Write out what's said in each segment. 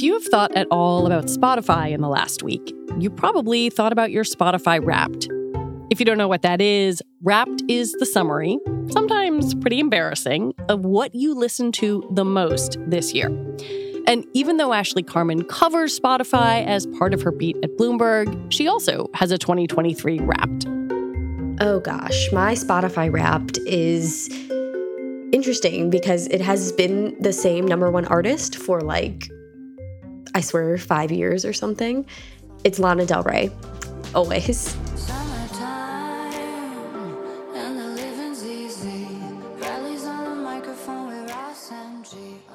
If you have thought at all about Spotify in the last week, you probably thought about your Spotify Wrapped. If you don't know what that is, Wrapped is the summary, sometimes pretty embarrassing, of what you listened to the most this year. And even though Ashley Carman covers Spotify as part of her beat at Bloomberg, she also has a 2023 Wrapped. Oh gosh, my Spotify Wrapped is interesting because it has been the same number one artist for like I swear, five years or something. It's Lana Del Rey, always.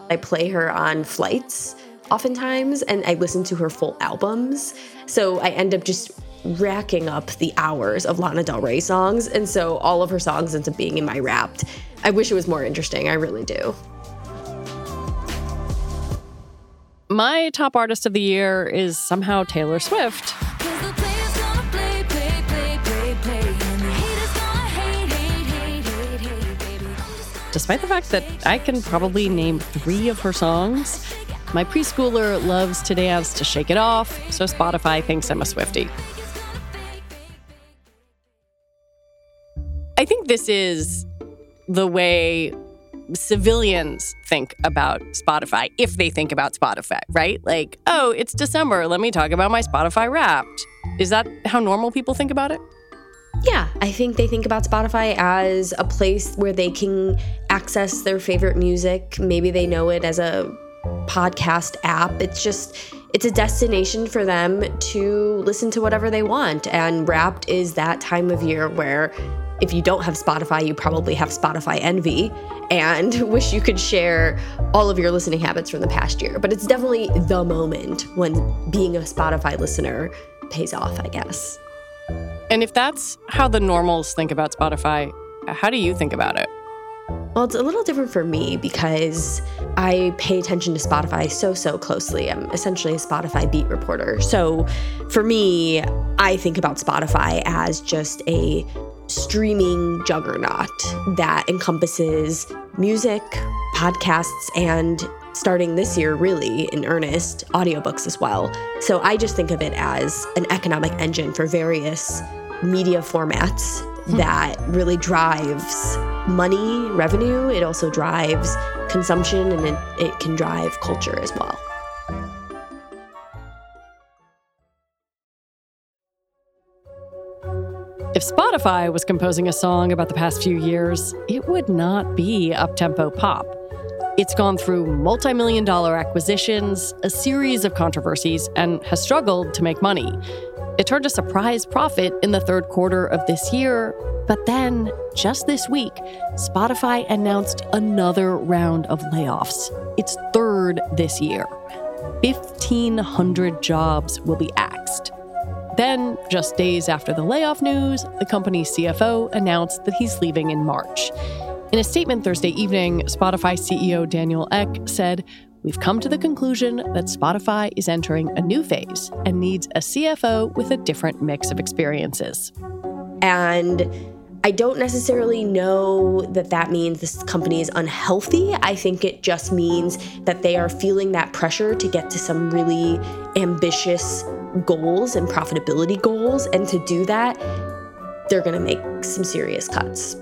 I play her on flights oftentimes, and I listen to her full albums. So I end up just racking up the hours of Lana Del Rey songs. And so all of her songs end up being in my wrapped. I wish it was more interesting. I really do. My top artist of the year is somehow Taylor Swift. Despite the fact that I can probably name three of her songs, my preschooler loves to dance to shake it off, so Spotify thinks I'm a Swiftie. I think this is the way civilians think about Spotify if they think about Spotify, right? Like, oh, it's December. Let me talk about my Spotify wrapped. Is that how normal people think about it? Yeah, I think they think about Spotify as a place where they can access their favorite music. Maybe they know it as a podcast app. It's just it's a destination for them to listen to whatever they want. And Wrapped is that time of year where if you don't have Spotify, you probably have Spotify envy and wish you could share all of your listening habits from the past year. But it's definitely the moment when being a Spotify listener pays off, I guess. And if that's how the normals think about Spotify, how do you think about it? Well, it's a little different for me because I pay attention to Spotify so, so closely. I'm essentially a Spotify beat reporter. So for me, I think about Spotify as just a streaming juggernaut that encompasses music, podcasts, and starting this year, really in earnest, audiobooks as well. So I just think of it as an economic engine for various media formats hmm. that really drives money, revenue. It also drives consumption and it, it can drive culture as well. If Spotify was composing a song about the past few years, it would not be uptempo pop. It's gone through multi million dollar acquisitions, a series of controversies, and has struggled to make money. It turned a surprise profit in the third quarter of this year, but then, just this week, Spotify announced another round of layoffs, its third this year. 1,500 jobs will be axed. Then, just days after the layoff news, the company's CFO announced that he's leaving in March. In a statement Thursday evening, Spotify CEO Daniel Ek said, We've come to the conclusion that Spotify is entering a new phase and needs a CFO with a different mix of experiences. And I don't necessarily know that that means this company is unhealthy. I think it just means that they are feeling that pressure to get to some really ambitious goals and profitability goals. And to do that, they're going to make some serious cuts.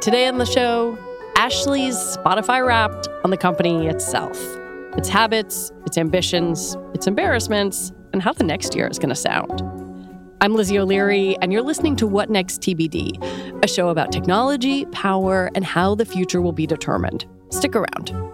Today on the show, Ashley's Spotify wrapped on the company itself, its habits, its ambitions, its embarrassments, and how the next year is going to sound. I'm Lizzie O'Leary, and you're listening to What Next TBD, a show about technology, power, and how the future will be determined. Stick around.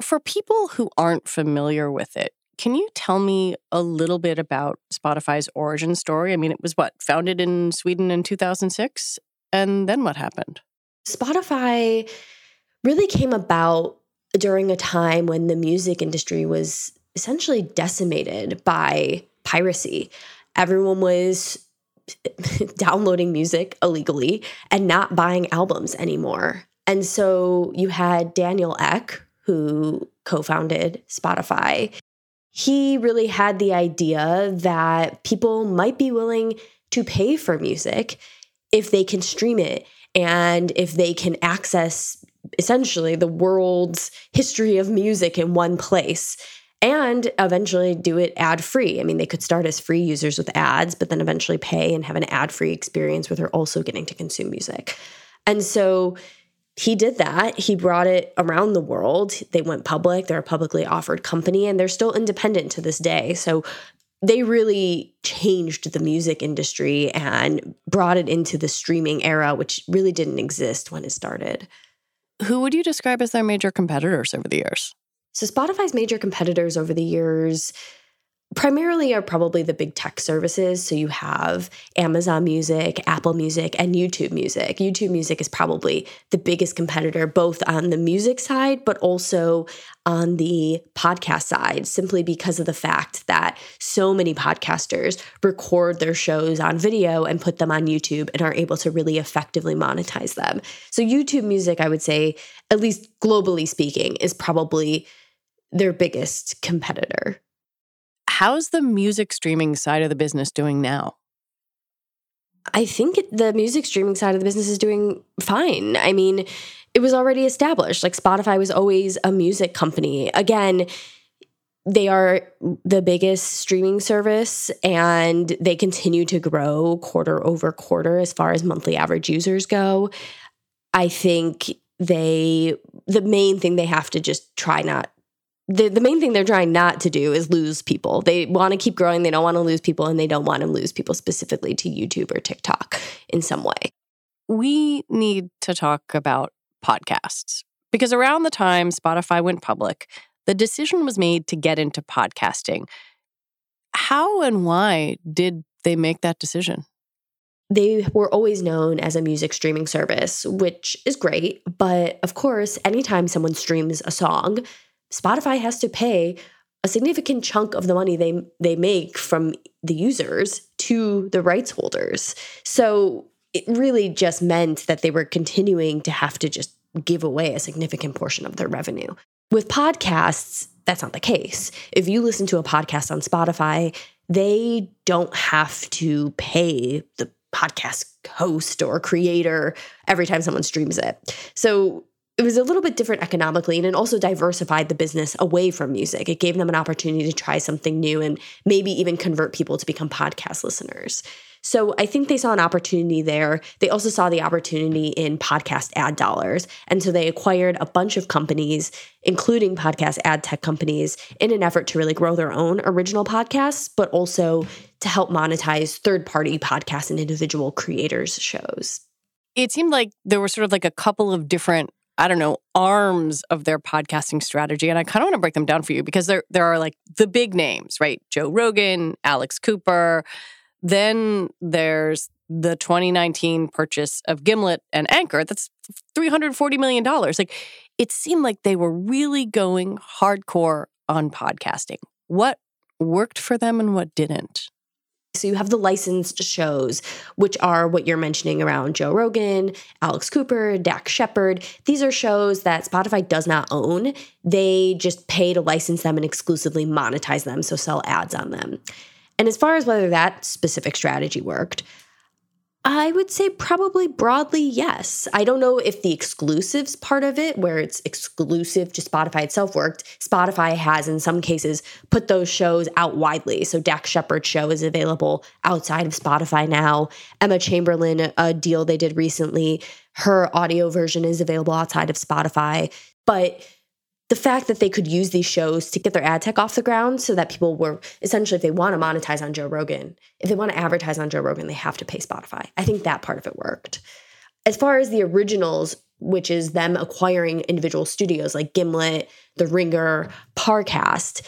For people who aren't familiar with it, can you tell me a little bit about Spotify's origin story? I mean, it was what, founded in Sweden in 2006? And then what happened? Spotify really came about during a time when the music industry was essentially decimated by piracy. Everyone was downloading music illegally and not buying albums anymore. And so you had Daniel Ek, who co founded Spotify, he really had the idea that people might be willing to pay for music if they can stream it and if they can access essentially the world's history of music in one place and eventually do it ad free. I mean, they could start as free users with ads, but then eventually pay and have an ad free experience where they're also getting to consume music. And so he did that. He brought it around the world. They went public. They're a publicly offered company and they're still independent to this day. So they really changed the music industry and brought it into the streaming era, which really didn't exist when it started. Who would you describe as their major competitors over the years? So, Spotify's major competitors over the years primarily are probably the big tech services. So you have Amazon Music, Apple Music, and YouTube Music. YouTube Music is probably the biggest competitor, both on the music side, but also on the podcast side, simply because of the fact that so many podcasters record their shows on video and put them on YouTube and are able to really effectively monetize them. So YouTube Music, I would say, at least globally speaking, is probably their biggest competitor. How's the music streaming side of the business doing now? I think the music streaming side of the business is doing fine. I mean, it was already established. Like Spotify was always a music company. Again, they are the biggest streaming service and they continue to grow quarter over quarter as far as monthly average users go. I think they, the main thing they have to just try not the, the main thing they're trying not to do is lose people. They want to keep growing. They don't want to lose people, and they don't want to lose people specifically to YouTube or TikTok in some way. We need to talk about podcasts because around the time Spotify went public, the decision was made to get into podcasting. How and why did they make that decision? They were always known as a music streaming service, which is great. But of course, anytime someone streams a song, Spotify has to pay a significant chunk of the money they they make from the users to the rights holders. So it really just meant that they were continuing to have to just give away a significant portion of their revenue. With podcasts, that's not the case. If you listen to a podcast on Spotify, they don't have to pay the podcast host or creator every time someone streams it. So it was a little bit different economically and it also diversified the business away from music. It gave them an opportunity to try something new and maybe even convert people to become podcast listeners. So I think they saw an opportunity there. They also saw the opportunity in podcast ad dollars. And so they acquired a bunch of companies, including podcast ad tech companies, in an effort to really grow their own original podcasts, but also to help monetize third party podcasts and individual creators' shows. It seemed like there were sort of like a couple of different I don't know, arms of their podcasting strategy. And I kind of want to break them down for you because there there are like the big names, right? Joe Rogan, Alex Cooper. Then there's the 2019 purchase of Gimlet and Anchor, that's $340 million. Like it seemed like they were really going hardcore on podcasting. What worked for them and what didn't? So you have the licensed shows, which are what you're mentioning around Joe Rogan, Alex Cooper, Dax Shepard. These are shows that Spotify does not own. They just pay to license them and exclusively monetize them, so sell ads on them. And as far as whether that specific strategy worked, I would say probably broadly yes. I don't know if the exclusives part of it, where it's exclusive to Spotify itself, worked. Spotify has, in some cases, put those shows out widely. So Dax Shepard's show is available outside of Spotify now. Emma Chamberlain, a deal they did recently, her audio version is available outside of Spotify. But the fact that they could use these shows to get their ad tech off the ground so that people were essentially, if they want to monetize on Joe Rogan, if they want to advertise on Joe Rogan, they have to pay Spotify. I think that part of it worked. As far as the originals, which is them acquiring individual studios like Gimlet, The Ringer, Parcast,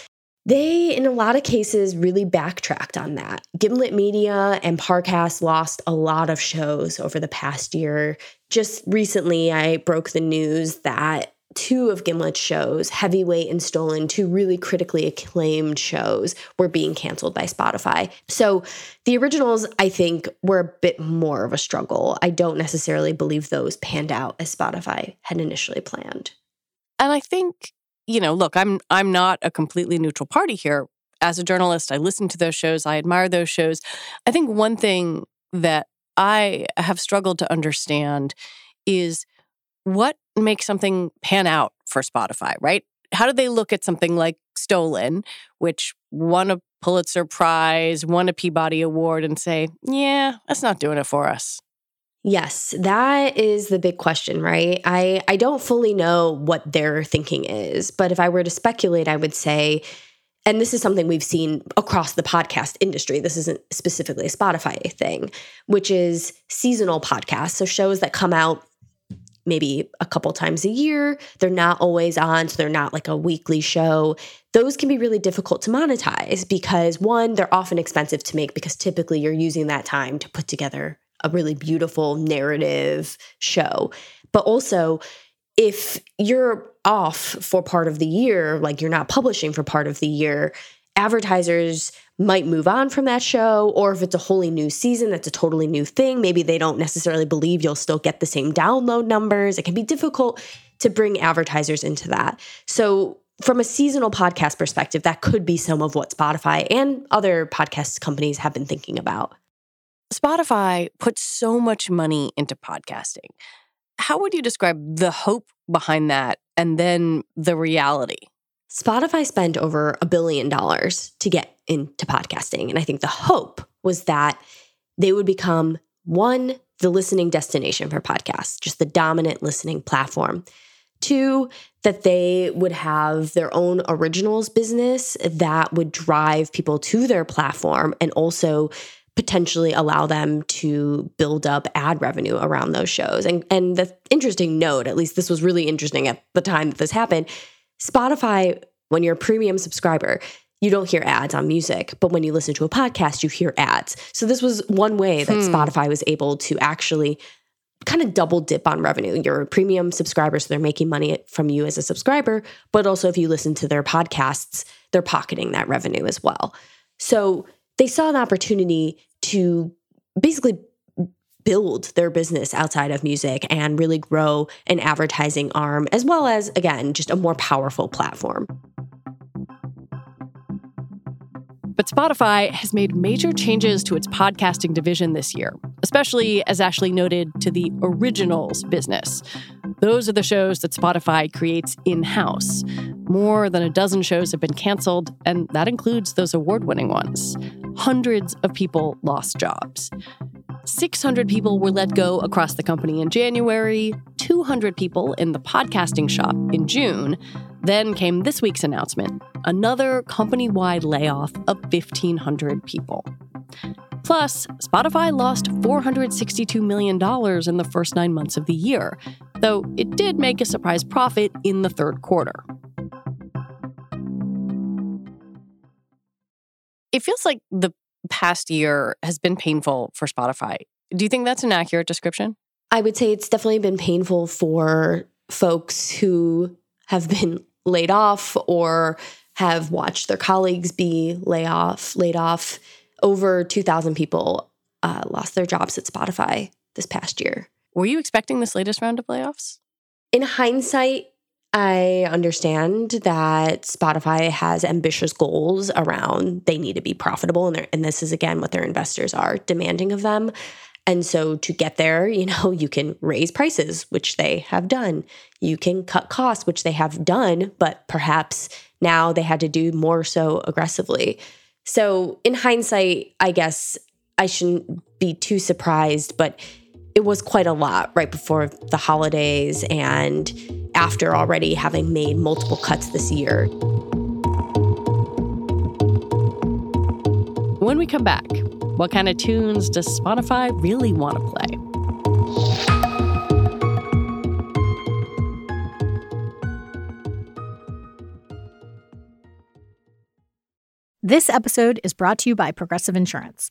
they, in a lot of cases, really backtracked on that. Gimlet Media and Parcast lost a lot of shows over the past year. Just recently, I broke the news that two of Gimlet's shows, Heavyweight and Stolen, two really critically acclaimed shows, were being canceled by Spotify. So the originals, I think, were a bit more of a struggle. I don't necessarily believe those panned out as Spotify had initially planned. And I think, you know, look, I'm I'm not a completely neutral party here. As a journalist, I listen to those shows, I admire those shows. I think one thing that I have struggled to understand is what makes something pan out for Spotify, right? How do they look at something like Stolen, which won a Pulitzer Prize, won a Peabody Award, and say, yeah, that's not doing it for us? Yes, that is the big question, right? I, I don't fully know what their thinking is, but if I were to speculate, I would say, and this is something we've seen across the podcast industry. This isn't specifically a Spotify thing, which is seasonal podcasts. So shows that come out maybe a couple times a year. They're not always on, so they're not like a weekly show. Those can be really difficult to monetize because one, they're often expensive to make because typically you're using that time to put together a really beautiful narrative show. But also, if you're off for part of the year, like you're not publishing for part of the year, advertisers might move on from that show, or if it's a wholly new season, that's a totally new thing. Maybe they don't necessarily believe you'll still get the same download numbers. It can be difficult to bring advertisers into that. So, from a seasonal podcast perspective, that could be some of what Spotify and other podcast companies have been thinking about. Spotify puts so much money into podcasting. How would you describe the hope behind that and then the reality? Spotify spent over a billion dollars to get into podcasting. And I think the hope was that they would become one, the listening destination for podcasts, just the dominant listening platform. Two, that they would have their own originals business that would drive people to their platform and also potentially allow them to build up ad revenue around those shows. And and the interesting note, at least this was really interesting at the time that this happened, Spotify, when you're a premium subscriber, you don't hear ads on music, but when you listen to a podcast, you hear ads. So this was one way that hmm. Spotify was able to actually kind of double dip on revenue. You're a premium subscriber, so they're making money from you as a subscriber, but also if you listen to their podcasts, they're pocketing that revenue as well. So they saw an opportunity to basically build their business outside of music and really grow an advertising arm, as well as, again, just a more powerful platform. But Spotify has made major changes to its podcasting division this year, especially, as Ashley noted, to the originals business. Those are the shows that Spotify creates in house. More than a dozen shows have been canceled, and that includes those award winning ones. Hundreds of people lost jobs. 600 people were let go across the company in January, 200 people in the podcasting shop in June. Then came this week's announcement another company wide layoff of 1,500 people. Plus, Spotify lost $462 million in the first nine months of the year, though it did make a surprise profit in the third quarter. It feels like the past year has been painful for Spotify Do you think that's an accurate description? I would say it's definitely been painful for folks who have been laid off or have watched their colleagues be laid off. Laid off. Over 2,000 people uh, lost their jobs at Spotify this past year. Were you expecting this latest round of layoffs? In hindsight, I understand that Spotify has ambitious goals around they need to be profitable, and, and this is again what their investors are demanding of them. And so to get there, you know, you can raise prices, which they have done. You can cut costs, which they have done, but perhaps now they had to do more so aggressively. So in hindsight, I guess I shouldn't be too surprised, but it was quite a lot right before the holidays and after already having made multiple cuts this year. When we come back, what kind of tunes does Spotify really want to play? This episode is brought to you by Progressive Insurance.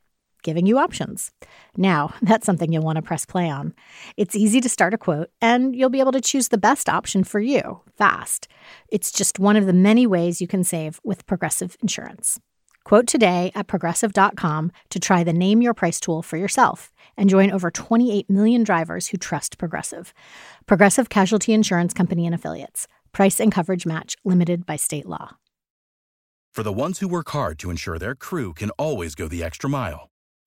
giving you options. Now, that's something you'll want to press play on. It's easy to start a quote, and you'll be able to choose the best option for you fast. It's just one of the many ways you can save with Progressive Insurance. Quote today at progressive.com to try the Name Your Price tool for yourself and join over 28 million drivers who trust Progressive. Progressive Casualty Insurance Company and Affiliates. Price and coverage match limited by state law. For the ones who work hard to ensure their crew can always go the extra mile,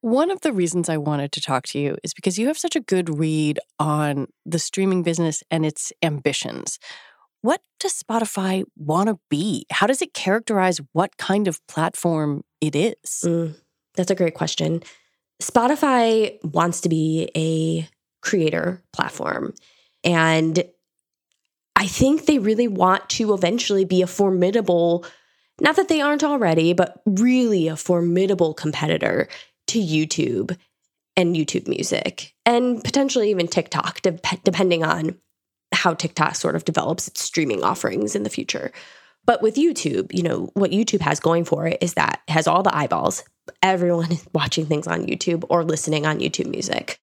One of the reasons I wanted to talk to you is because you have such a good read on the streaming business and its ambitions. What does Spotify want to be? How does it characterize what kind of platform it is? Mm, that's a great question. Spotify wants to be a creator platform. And I think they really want to eventually be a formidable, not that they aren't already, but really a formidable competitor to YouTube and YouTube music and potentially even TikTok, de- depending on how TikTok sort of develops its streaming offerings in the future. But with YouTube, you know, what YouTube has going for it is that it has all the eyeballs. Everyone is watching things on YouTube or listening on YouTube music.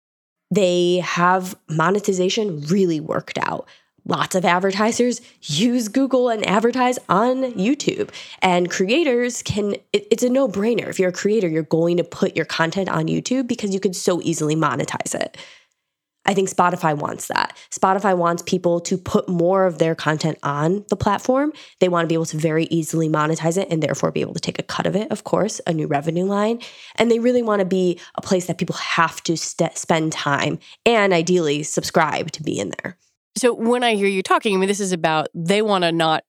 They have monetization really worked out. Lots of advertisers use Google and advertise on YouTube. And creators can, it, it's a no brainer. If you're a creator, you're going to put your content on YouTube because you could so easily monetize it. I think Spotify wants that. Spotify wants people to put more of their content on the platform. They want to be able to very easily monetize it and therefore be able to take a cut of it, of course, a new revenue line. And they really want to be a place that people have to st- spend time and ideally subscribe to be in there. So when I hear you talking, I mean, this is about they want to not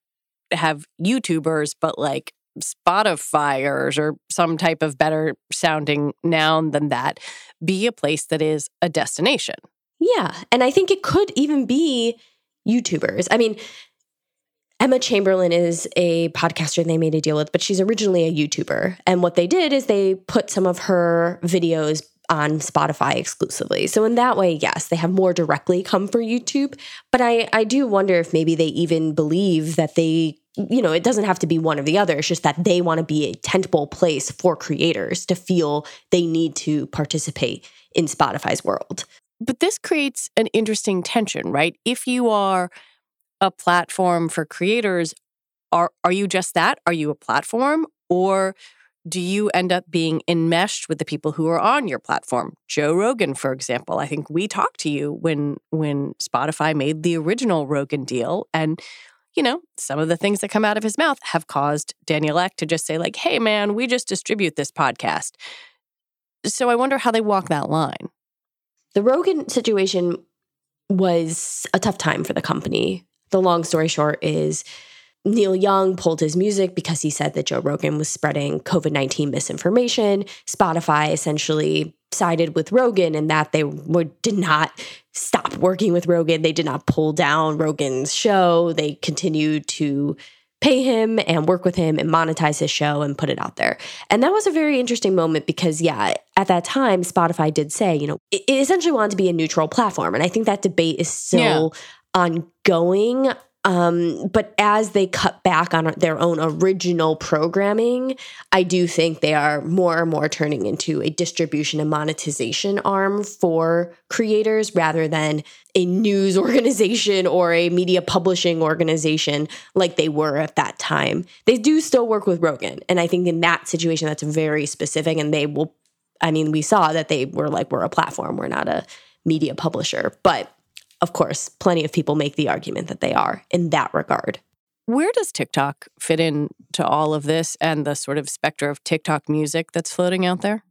have YouTubers, but like Spotifyers or some type of better sounding noun than that be a place that is a destination. Yeah. And I think it could even be YouTubers. I mean, Emma Chamberlain is a podcaster they made a deal with, but she's originally a YouTuber. And what they did is they put some of her videos on Spotify exclusively. So in that way, yes, they have more directly come for YouTube. But I, I do wonder if maybe they even believe that they, you know, it doesn't have to be one or the other. It's just that they want to be a tentable place for creators to feel they need to participate in Spotify's world. But this creates an interesting tension, right? If you are a platform for creators, are are you just that? Are you a platform or do you end up being enmeshed with the people who are on your platform? Joe Rogan, for example. I think we talked to you when when Spotify made the original Rogan deal and you know, some of the things that come out of his mouth have caused Daniel Ek to just say, like, hey, man, we just distribute this podcast. So I wonder how they walk that line. The Rogan situation was a tough time for the company. The long story short is Neil Young pulled his music because he said that Joe Rogan was spreading COVID 19 misinformation. Spotify essentially sided with Rogan and that they would, did not stop working with Rogan. They did not pull down Rogan's show. They continued to pay him and work with him and monetize his show and put it out there. And that was a very interesting moment because, yeah, at that time, Spotify did say, you know, it, essentially wanted to be a neutral platform. And I think that debate is still yeah. ongoing. Um, but as they cut back on their own original programming, I do think they are more and more turning into a distribution and monetization arm for creators rather than a news organization or a media publishing organization like they were at that time. They do still work with Rogan. And I think in that situation, that's very specific. And they will, I mean, we saw that they were like, we're a platform, we're not a media publisher. But of course, plenty of people make the argument that they are in that regard. Where does TikTok fit in to all of this and the sort of specter of TikTok music that's floating out there?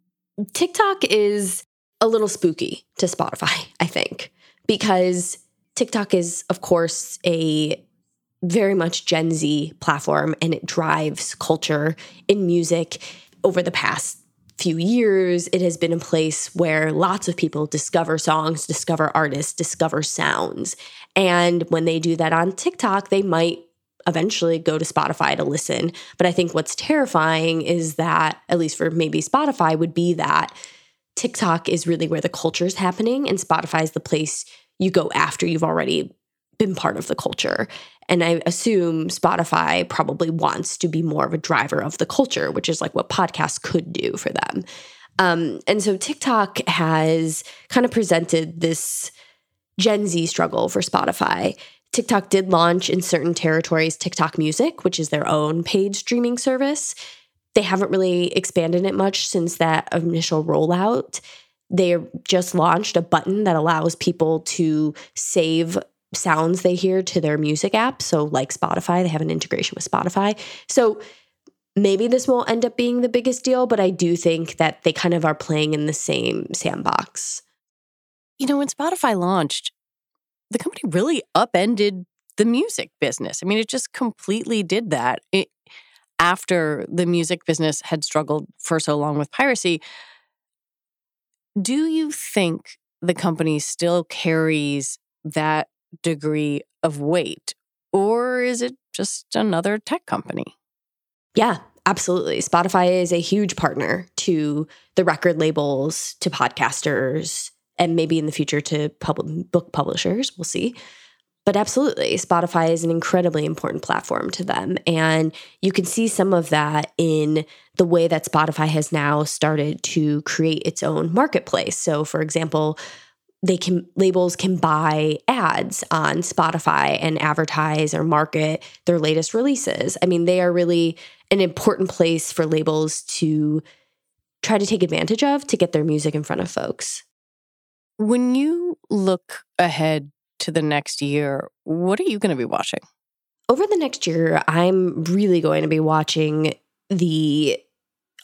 TikTok is a little spooky to Spotify, I think, because TikTok is, of course, a very much Gen Z platform and it drives culture in music over the past few years, it has been a place where lots of people discover songs, discover artists, discover sounds. And when they do that on TikTok, they might eventually go to Spotify to listen. But I think what's terrifying is that, at least for maybe Spotify, would be that TikTok is really where the culture is happening, and Spotify is the place you go after you've already been part of the culture. And I assume Spotify probably wants to be more of a driver of the culture, which is like what podcasts could do for them. Um, and so TikTok has kind of presented this Gen Z struggle for Spotify. TikTok did launch in certain territories TikTok Music, which is their own paid streaming service. They haven't really expanded it much since that initial rollout. They just launched a button that allows people to save sounds they hear to their music app. So, like Spotify, they have an integration with Spotify. So, maybe this won't end up being the biggest deal, but I do think that they kind of are playing in the same sandbox. You know, when Spotify launched, the company really upended the music business. I mean, it just completely did that. It, after the music business had struggled for so long with piracy, do you think the company still carries that degree of weight? Or is it just another tech company? Yeah, absolutely. Spotify is a huge partner to the record labels, to podcasters, and maybe in the future to pub- book publishers. We'll see. But absolutely, Spotify is an incredibly important platform to them. And you can see some of that in the way that Spotify has now started to create its own marketplace. So, for example, they can labels can buy ads on Spotify and advertise or market their latest releases. I mean, they are really an important place for labels to try to take advantage of to get their music in front of folks. When you look ahead to the next year, what are you going to be watching? Over the next year, I'm really going to be watching the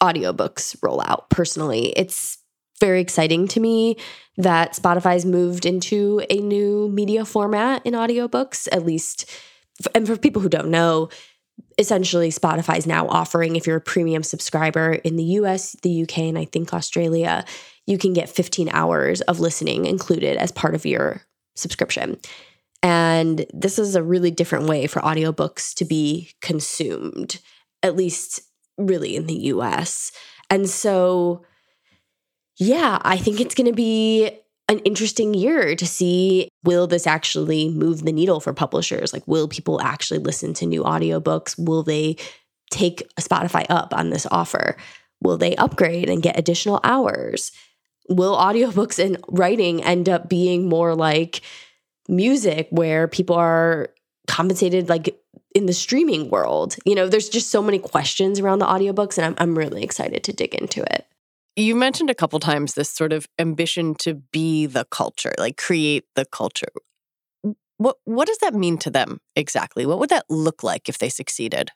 audiobooks roll out personally. It's very exciting to me that Spotify's moved into a new media format in audiobooks, at least. And for people who don't know, essentially Spotify is now offering, if you're a premium subscriber in the US, the UK, and I think Australia, you can get 15 hours of listening included as part of your subscription. And this is a really different way for audiobooks to be consumed, at least really in the US. And so yeah, I think it's going to be an interesting year to see will this actually move the needle for publishers? Like, will people actually listen to new audiobooks? Will they take Spotify up on this offer? Will they upgrade and get additional hours? Will audiobooks and writing end up being more like music where people are compensated like in the streaming world? You know, there's just so many questions around the audiobooks, and I'm, I'm really excited to dig into it. You mentioned a couple times this sort of ambition to be the culture, like create the culture. What what does that mean to them exactly? What would that look like if they succeeded?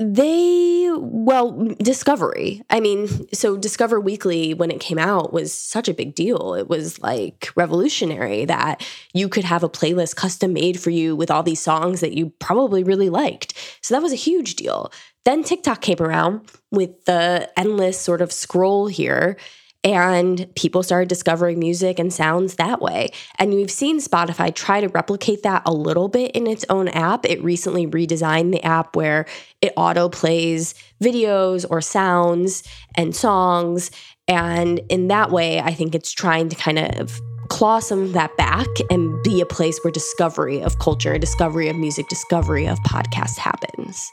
They, well, Discovery. I mean, so Discover Weekly, when it came out, was such a big deal. It was like revolutionary that you could have a playlist custom made for you with all these songs that you probably really liked. So that was a huge deal. Then TikTok came around with the endless sort of scroll here and people started discovering music and sounds that way. And we've seen Spotify try to replicate that a little bit in its own app. It recently redesigned the app where it auto plays videos or sounds and songs. And in that way, I think it's trying to kind of claw some of that back and be a place where discovery of culture, discovery of music, discovery of podcasts happens.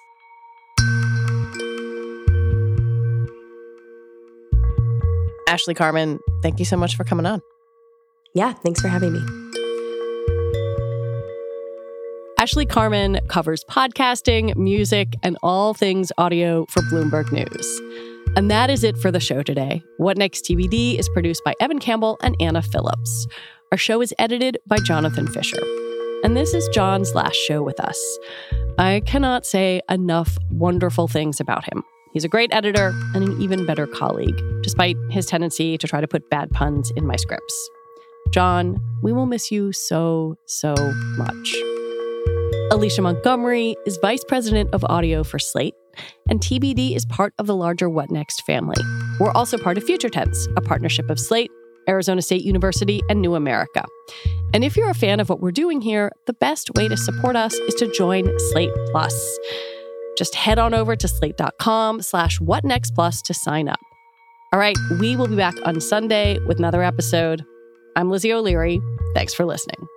Ashley Carman, thank you so much for coming on. Yeah, thanks for having me. Ashley Carman covers podcasting, music, and all things audio for Bloomberg News. And that is it for the show today. What Next TBD is produced by Evan Campbell and Anna Phillips. Our show is edited by Jonathan Fisher. And this is John's last show with us. I cannot say enough wonderful things about him. He's a great editor and an even better colleague, despite his tendency to try to put bad puns in my scripts. John, we will miss you so, so much. Alicia Montgomery is Vice President of Audio for Slate, and TBD is part of the larger What Next family. We're also part of Future Tense, a partnership of Slate, Arizona State University, and New America. And if you're a fan of what we're doing here, the best way to support us is to join Slate Plus. Just head on over to slate.com slash whatnextplus to sign up. All right, we will be back on Sunday with another episode. I'm Lizzie O'Leary. Thanks for listening.